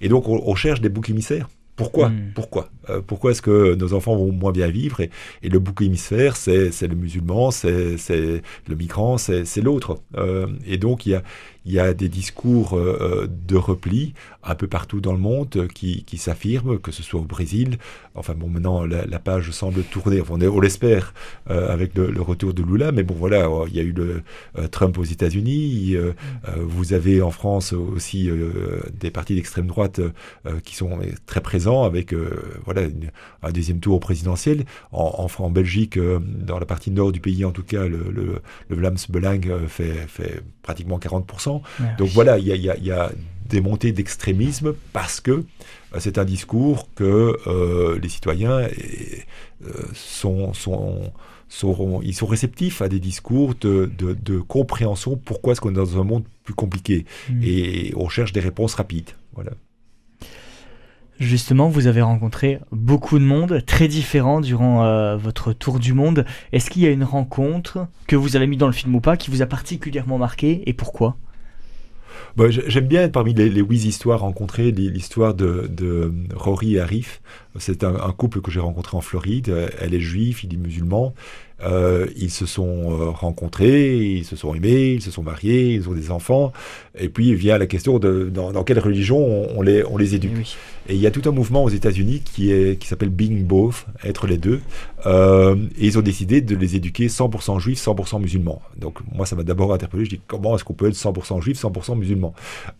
C: et donc, on, on cherche des boucs émissaires. Pourquoi?
B: Mm.
C: Pourquoi? Euh, Pourquoi est-ce que nos enfants vont moins bien vivre? Et, et le bouc émissaire, c'est le musulman, c'est le migrant, c'est c'est l'autre. Euh, et donc, il y a, il y a des discours euh, euh, de repli un peu partout dans le monde euh, qui, qui s'affirment, que ce soit au Brésil. Enfin, bon, maintenant, la, la page semble tourner, enfin, on, l'espère, avec le, le retour de Lula. Mais bon, voilà, il y a eu le Trump aux États-Unis. euh, vous avez en France aussi des partis d'extrême droite qui sont très présents avec voilà, une- un deuxième tour au présidentiel. En, en, Belgique, dans la partie nord du pays, en tout cas, le, le, le Vlaams Belang fait, fait pratiquement 40%. Donc voilà, il y a, il y a- il y a des montées d'extrémisme parce que euh, c'est un discours que euh, les citoyens euh, sont, sont, seront, ils sont réceptifs à des discours de, de, de compréhension pourquoi est-ce qu'on est dans un monde plus compliqué
B: Hmm.
C: et on cherche des réponses rapides. Voilà.
B: Justement, vous avez rencontré beaucoup de monde, très différent durant euh, votre tour du monde. Est-ce qu'il y a une rencontre que vous avez mis dans le film ou pas qui vous a particulièrement marqué et pourquoi?
C: Bon, j'ai- J'aime bien parmi les, les huit histoires rencontrées l'histoire de, de Rory et Arif. C'est un, un couple que j'ai rencontré en Floride. Elle est juive, il est musulman. Euh, ils se sont euh, rencontrés, ils se sont aimés, ils se sont mariés, ils ont des enfants. Et puis vient la question de dans, dans quelle religion on, on les, on les éduque.
B: Eh oui.
C: Et il y a tout un mouvement aux États-Unis qui, est, qui s'appelle Being Both, être les deux. Euh, et ils ont décidé de les éduquer 100% juifs, 100% musulmans. Donc moi, ça m'a d'abord interpellé. Je dis comment est-ce qu'on peut être 100% juif, 100% musulman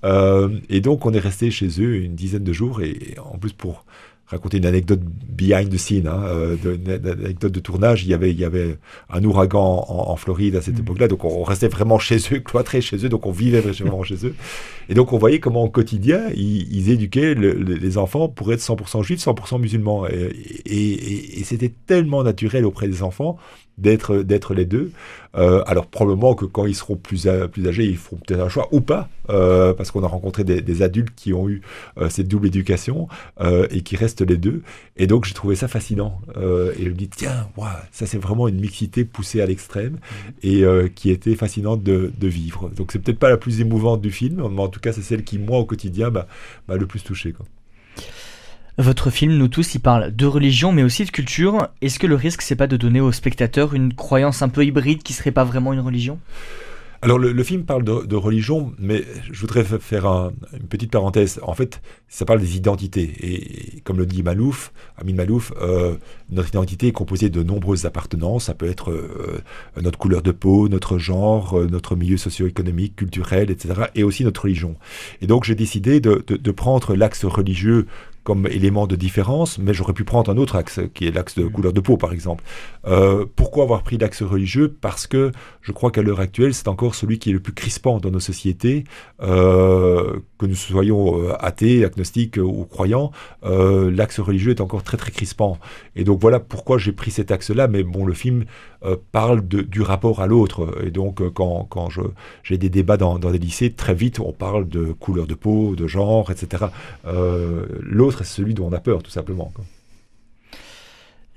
C: Euh, Et donc on est resté chez eux une dizaine de jours. Et, et en plus pour raconter une anecdote behind the scene, hein, euh, de, une, anecdote de tournage, il y avait, il y avait un ouragan en, en Floride à cette
B: Mhm.
C: époque-là. Donc on, restait vraiment chez eux, cloîtrés chez eux. Donc on vivait vraiment chez eux. Et donc on voyait comment au quotidien, ils, ils éduquaient le- le- les enfants pour être 100% juifs, 100% musulmans. Et, et- et- et c'était tellement naturel auprès des enfants d'être d'être les deux. Euh, alors probablement que quand ils seront plus, a- plus âgés, ils feront peut-être un choix ou pas, euh, parce qu'on a rencontré des, des adultes qui ont eu euh, cette double éducation euh, et qui restent les deux. Et donc j'ai trouvé ça fascinant. Euh, et je me dis, tiens, ouah, ça c'est vraiment une mixité poussée à l'extrême et euh, qui était fascinante de, de vivre. Donc c'est peut-être pas la plus émouvante du film, mais en tout cas c'est celle qui, moi, au quotidien, m'a m'a le plus touché. Quoi.
B: Votre film, nous tous, il parle de religion mais aussi de culture. Est-ce que le risque, c'est pas de donner aux spectateurs une croyance un peu hybride qui serait pas vraiment une religion?
C: Alors le, film parle de, religion, mais je voudrais faire une petite parenthèse. En fait, ça parle des identités. Et, comme le dit Malouf, Amin Malouf, euh, notre identité est composée de nombreuses appartenances. Ça peut être euh, notre couleur de peau, notre genre, euh, notre milieu socio-économique, culturel, etc. Et aussi notre religion. Et donc j'ai décidé de, de prendre l'axe religieux comme élément de différence, mais j'aurais pu prendre un autre axe, qui est l'axe de mm. couleur de peau, par exemple. Euh, pourquoi avoir pris l'axe religieux? Parce que je crois qu'à l'heure actuelle, c'est encore celui qui est le plus crispant dans nos sociétés, euh, que nous soyons euh, athées, agnostiques ou croyants, l'axe religieux est encore très très crispant. Et donc voilà pourquoi j'ai pris cet axe-là, mais bon, le film parle de, du rapport à l'autre. Et donc quand, quand j'ai des débats dans, dans, des lycées, très vite on parle de couleur de peau, de genre, etc. l'autre c'est celui dont on a peur, tout simplement.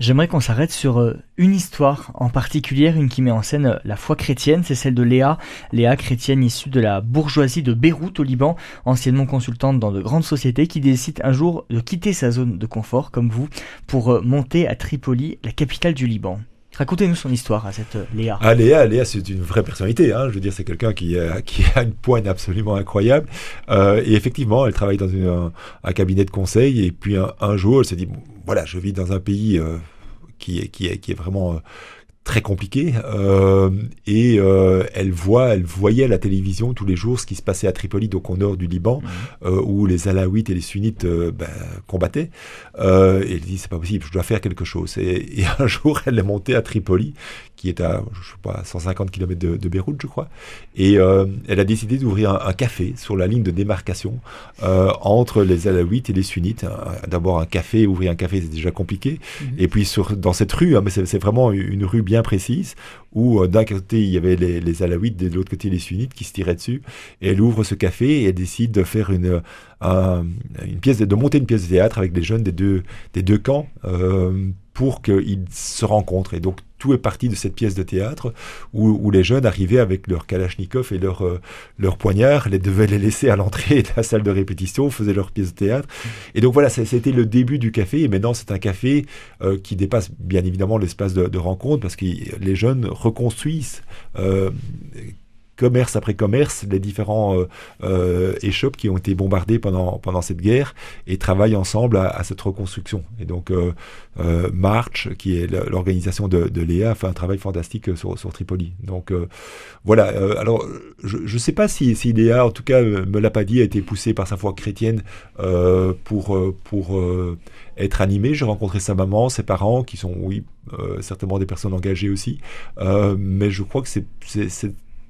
B: J'aimerais qu'on s'arrête sur euh, une histoire en particulier, une qui met en scène euh, la foi chrétienne, c'est celle de Léa. Léa, chrétienne issue de la bourgeoisie de Beyrouth au Liban, anciennement consultante dans de grandes sociétés, qui décide un jour de quitter sa zone de confort, comme vous, pour euh, monter à Tripoli, la capitale du Liban. Racontez-nous son histoire à cette euh, Léa.
C: Ah, Léa, Léa c'est une vraie personnalité. Hein. Je veux dire, c'est quelqu'un qui, a une poigne absolument incroyable. Euh, et effectivement, elle travaille dans un, cabinet de conseil. Et puis un, jour, elle s'est dit, voilà, je vis dans un pays euh, qui est vraiment très compliqué euh, et euh, elle voit, elle voyait à la télévision tous les jours ce qui se passait à Tripoli, donc au nord du Liban, mmh. euh, où les Alaouites et les Sunnites euh, ben, combattaient. Euh, et elle dit c'est pas possible, je dois faire quelque chose. Et, et, un jour, elle est montée à Tripoli, qui est à je sais pas 150 km de, de Beyrouth, je crois, et euh, elle a décidé d'ouvrir un, un, café sur la ligne de démarcation entre les Alaouites et les Sunnites. D'abord un café, ouvrir un café, c'est déjà compliqué. Mmh. Et puis sur dans cette rue, hein, mais c'est vraiment une rue bien précise, où euh, d'un côté il y avait les, les Alaouites, de l'autre côté les Sunnites qui se tiraient dessus. Et elle ouvre ce café et elle décide de faire une, une pièce, de, monter une pièce de théâtre avec des jeunes des deux, des deux camps euh, pour qu'ils se rencontrent. Et donc tout est parti de cette pièce de théâtre où, où les jeunes arrivaient avec leur kalachnikov et leur, euh, leur poignard, les devaient les laisser à l'entrée de la salle de répétition, faisaient leur pièce de théâtre. Et donc voilà, c'était le début du café. Et maintenant, c'est un café euh, qui dépasse bien évidemment l'espace de, rencontre parce que les jeunes reconstruisent euh, commerce après commerce, les différents euh, euh, échoppes qui ont été bombardés pendant, pendant cette guerre et travaillent ensemble à, cette reconstruction. Et donc, euh, March, qui est l'organisation de, de Léa, fait un travail fantastique sur, sur Tripoli. Donc, voilà. alors, je ne sais pas si, si Léa, en tout cas, me l'a pas dit, a été poussée par sa foi chrétienne pour, pour être animée. J'ai rencontré sa maman, ses parents, qui sont, oui, certainement des personnes engagées aussi. mais je crois que c'est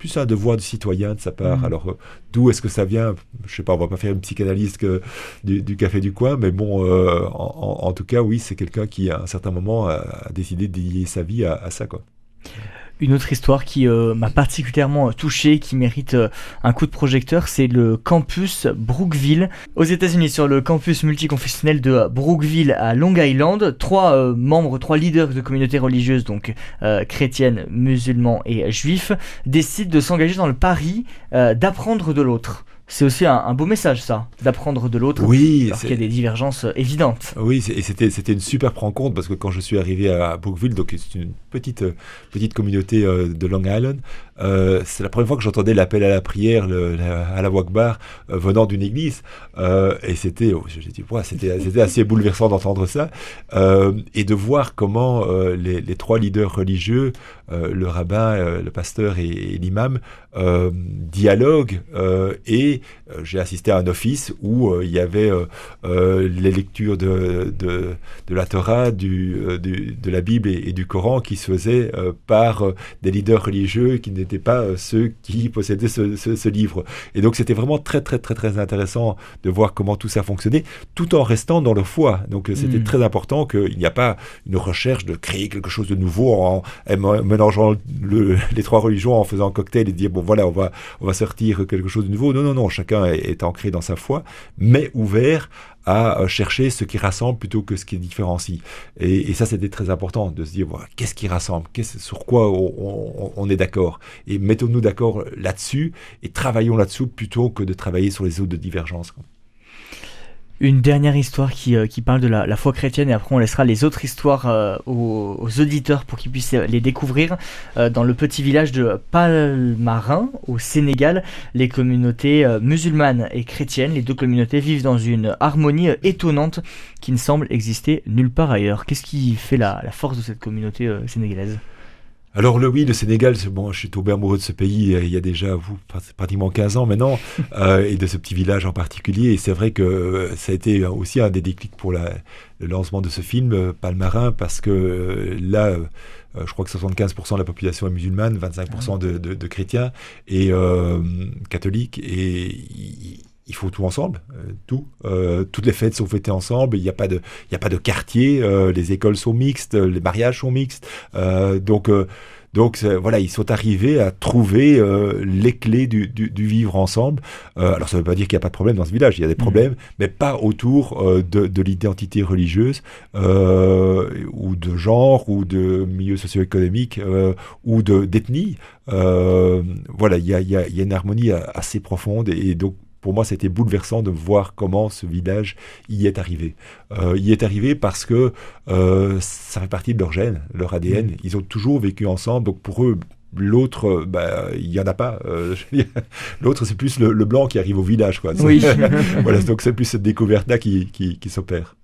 C: plus un devoir de citoyen de sa part. Mm. Alors, euh, d'où est-ce que ça vient? Je sais pas, on va pas faire une psychanalyse que du, café du coin, mais bon, euh, en, tout cas, oui, c'est quelqu'un qui, à un certain moment, a, décidé de dédier sa vie à, à ça, quoi
B: une autre histoire qui euh, m'a particulièrement touché, qui mérite euh, un coup de projecteur, c'est le campus Brookville aux États-Unis, sur le campus multiconfessionnel de Brookville à Long Island. Trois euh, membres, trois leaders de communautés religieuses, donc chrétiennes, musulmans et juifs, décident de s'engager dans le pari d'apprendre de l'autre c'est aussi un, beau message, ça, d'apprendre de l'autre.
C: Oui.
B: Alors qu'il y a des divergences euh, évidentes.
C: Oui, et c'était, c'était une super rencontre parce que quand je suis arrivé à Brookville, donc c'est une petite, euh, petite communauté euh, de Long Island, euh, c'est la première fois que j'entendais l'appel à la prière, le, à la Wakbar, euh, venant d'une église. Euh, et c'était, oh, dit, c'était, c'était assez bouleversant d'entendre ça. et de voir comment les, les, trois leaders religieux, le rabbin, le pasteur et, et l'imam, dialoguent. et j'ai assisté à un office où il y avait les lectures de, de, de, la Torah, du, du, de la Bible et, et, du Coran qui se faisaient par des leaders religieux qui n'étaient pas euh, ceux qui possédaient ce, livre. Et donc c'était vraiment très très très très intéressant de voir comment tout ça fonctionnait, tout en restant dans leur foi. Donc euh, c'était hmm. très important qu'il n'y a pas une recherche de créer quelque chose de nouveau en, mélangeant les trois religions, en faisant un cocktail et dire bon voilà on va on va sortir quelque chose de nouveau. Non non non, chacun est, ancré dans sa foi, mais ouvert à euh, chercher ce qui rassemble plutôt que ce qui différencie. Et, ça, c'était très important de se dire, qu'est-ce qui rassemble? Sur quoi on, on, est d'accord? Et mettons-nous d'accord là-dessus et travaillons là-dessus plutôt que de travailler sur les zones de divergence.
B: Une dernière histoire qui, euh, qui parle de la, foi chrétienne et après on laissera les autres histoires euh, aux, auditeurs pour qu'ils puissent les découvrir. Euh, dans le petit village de Palmarin au Sénégal, les communautés musulmanes et chrétiennes, les deux communautés vivent dans une harmonie étonnante qui ne semble exister nulle part ailleurs. Qu'est-ce qui fait la, force de cette communauté sénégalaise?
C: Alors le oui, le Sénégal, bon, je suis tombé amoureux de ce pays il y a déjà vous, pratiquement 15 ans maintenant, euh, et de ce petit village en particulier. Et c'est vrai que ça a été aussi un des déclics pour la, le lancement de ce film, Palmarin, parce que là, euh, je crois que 75% de la population est musulmane, 25% de, de, de, chrétiens et euh, catholiques. Et il faut tout ensemble, euh, tout. Euh, toutes les fêtes sont fêtées ensemble. Il n'y a pas de, il y a pas de quartier. Euh, les écoles sont mixtes, les mariages sont mixtes. donc donc voilà, ils sont arrivés à trouver les clés du, du, du, vivre ensemble. Alors ça ne veut pas dire qu'il n'y a pas de problème dans ce village, il y a des problèmes, mmh. mais pas autour de, de l'identité religieuse ou de genre ou de milieu socio-économique ou d'ethnie. voilà, il y a, y, a, y a, une harmonie assez profonde et, et donc pour moi, c'était bouleversant de voir comment ce village y est arrivé. Euh, y est arrivé parce que euh, ça fait partie de leur gène, leur ADN. Mmh. Ils ont toujours vécu ensemble, donc pour eux, L'autre, bah, il n'y en a pas. Euh, L'autre, c'est plus le, le, blanc qui arrive au village. Quoi.
B: Oui.
C: voilà, donc c'est plus cette découverte-là qui, qui, qui s'opère.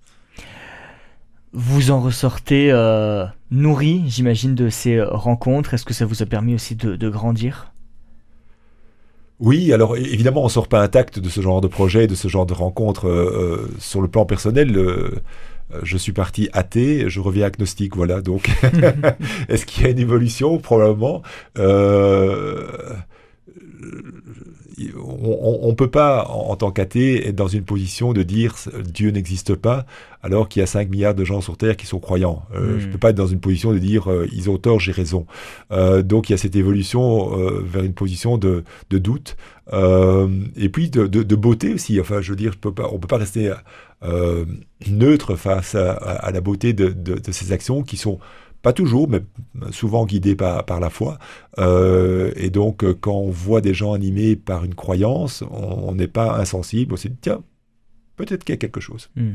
B: Vous en ressortez euh, nourri, j'imagine, de ces rencontres. Est-ce que ça vous a permis aussi de, de grandir?
C: Oui, alors évidemment, on sort pas intact de ce genre de projet, de ce genre de rencontre. Euh, sur le plan personnel, euh, je suis parti athée, je reviens agnostique, voilà. Donc, est-ce qu'il y a une évolution? Probablement. Euh, on ne peut pas, en, en tant qu'athée, être dans une position de dire Dieu n'existe pas, alors qu'il y a 5 milliards de gens sur Terre qui sont croyants. Euh, mmh. Je ne peux pas être dans une position de dire euh, ils ont tort, j'ai raison. Euh, donc il y a cette évolution euh, vers une position de, de doute euh, et puis de, de, de, beauté aussi. Enfin, je veux dire, peux pas, on ne peut pas rester neutre face à, à, la beauté de ces actions qui sont pas toujours, mais souvent guidés par, par la foi. Euh, et donc, quand on voit des gens animés par une croyance, on n'est pas insensible. On se dit, tiens, peut-être qu'il y a quelque chose.
B: Mmh.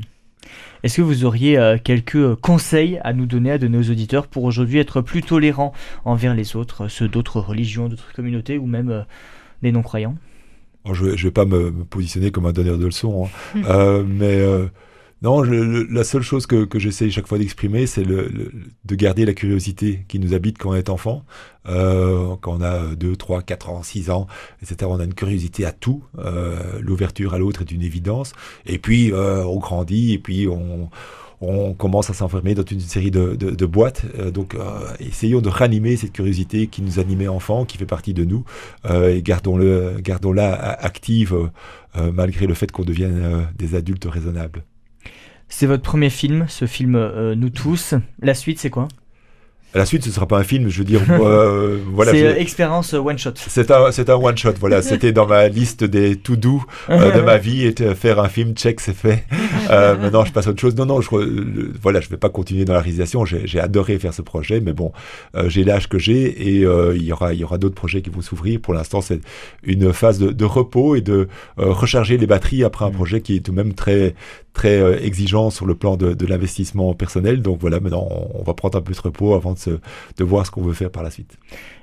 B: Est-ce que vous auriez euh, quelques conseils à nous donner, à donner aux auditeurs, pour aujourd'hui être plus tolérants envers les autres, ceux d'autres religions, d'autres communautés, ou même euh, des non-croyants?
C: Je ne vais pas me, me, positionner comme un donneur de leçons, hein. euh, mais non, je, le, la seule chose que, que j'essaie chaque fois d'exprimer, c'est le, le, de garder la curiosité qui nous habite quand on est enfant. Euh, quand on a 2, 3, 4 ans, 6 ans, etc. On a une curiosité à tout. Euh, L'ouverture à l'autre est une évidence. Et puis, euh, on grandit, et puis on on commence à s'enfermer dans une série de, de, de boîtes. Euh, donc, euh, essayons de ranimer cette curiosité qui nous animait enfant, qui fait partie de nous, euh, et gardons-le, gardons-la active malgré le fait qu'on devienne des adultes raisonnables.
B: C'est votre premier film, ce film euh, Nous tous. La suite, c'est quoi?
C: La suite, ce sera pas un film, je veux dire. Euh, voilà.
B: C'est euh, expérience one shot.
C: C'est un, c'est un one shot. Voilà, c'était dans ma liste des doux euh, de ma vie et faire un film, check, c'est fait. Maintenant, je passe à autre chose. Non, non, je, voilà, je vais pas continuer dans la réalisation. J'ai, adoré faire ce projet, mais bon, j'ai l'âge que j'ai et il y aura, il y aura d'autres projets qui vont s'ouvrir. Pour l'instant, c'est une phase de, de repos et de recharger les batteries après un projet qui est tout de même très, très euh, exigeant sur le plan de, l'investissement personnel. Donc voilà, maintenant on, va prendre un peu de repos avant de voir ce qu'on veut faire par la suite.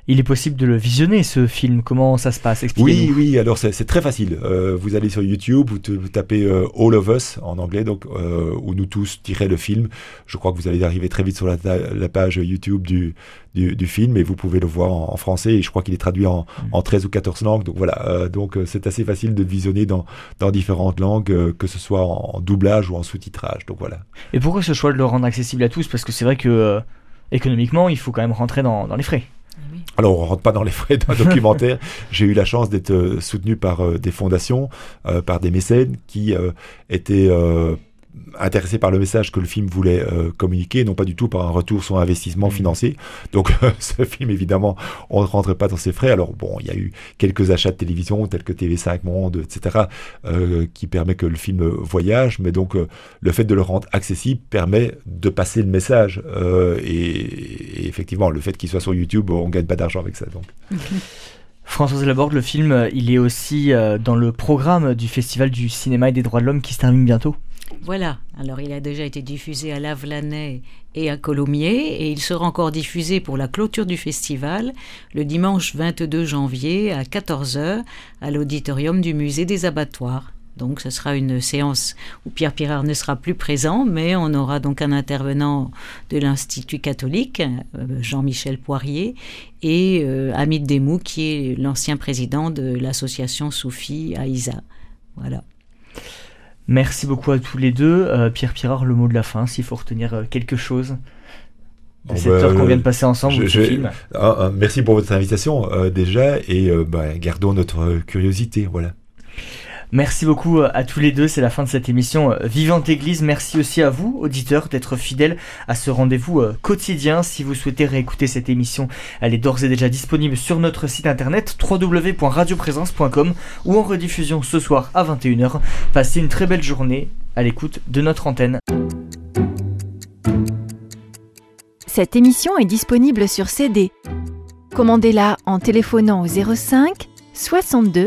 B: Il est possible de le visionner ce film. Comment ça se passe?
C: Oui, oui. Alors c'est très facile. Euh, vous allez sur YouTube, vous, te, vous tapez euh, All of Us en anglais, donc euh, ou nous tous tirez le film. Je crois que vous allez arriver très vite sur la, la page YouTube du, du, du, film et vous pouvez le voir en, en français. Et je crois qu'il est traduit en, mmh. en 13 ou 14 langues. Donc voilà. Euh, donc c'est assez facile de visionner dans, dans différentes langues, que ce soit en, en doublage ou en sous-titrage. Donc voilà.
B: Et pourquoi ce choix de le rendre accessible à tous? Parce que c'est vrai que économiquement, il faut quand même rentrer dans, dans les frais.
C: Alors, on rentre pas dans les frais d'un documentaire. J'ai eu la chance d'être euh, soutenu par euh, des fondations, euh, par des mécènes qui étaient intéressé par le message que le film voulait euh, communiquer, non pas du tout par un retour sur investissement mmh. financier. Donc ce film, évidemment, on ne rentrait pas dans ses frais. Alors bon, il y a eu quelques achats de télévision tels que TV5 Monde, etc., euh, qui permet que le film voyage, mais donc euh, le fait de le rendre accessible permet de passer le message. Et, et, effectivement, le fait qu'il soit sur YouTube, on gagne pas d'argent avec ça. Donc.
B: Françoise Laborde, le film, il est aussi dans le programme du Festival du cinéma et des droits de l'homme qui se termine bientôt.
D: Voilà, alors il a déjà été diffusé à Lavelanet et à Colomiers et il sera encore diffusé pour la clôture du festival le dimanche 22 janvier à 14h à l'auditorium du musée des abattoirs. Donc ce sera une séance où Pierre Pirard ne sera plus présent, mais on aura donc un intervenant de l'Institut catholique, euh, Jean-Michel Poirier, et euh, Hamid Demou, qui est l'ancien président de l'association Soufi Aïza. Voilà.
B: Merci beaucoup à tous les deux. Euh, Pierre Pirard, le mot de la fin, s'il faut retenir euh, quelque chose de
C: Oh,
B: cette
C: bah,
B: heure qu'on
C: euh,
B: vient de passer ensemble
C: je- je-
B: film.
C: Ah, merci pour votre invitation euh, déjà et euh, bah, gardons notre curiosité. Voilà.
B: Merci beaucoup euh, à tous les deux, c'est la fin de cette émission euh, Vivante Église. Merci aussi à vous, auditeurs, d'être fidèles à ce rendez-vous euh, quotidien. Si vous souhaitez réécouter cette émission, elle est d'ores et déjà disponible sur notre site internet www.radioprésence.com ou en rediffusion ce soir à 21h. Passez une très belle journée à l'écoute de notre antenne.
F: Cette émission est disponible sur CD. Commandez-la en téléphonant au 05 62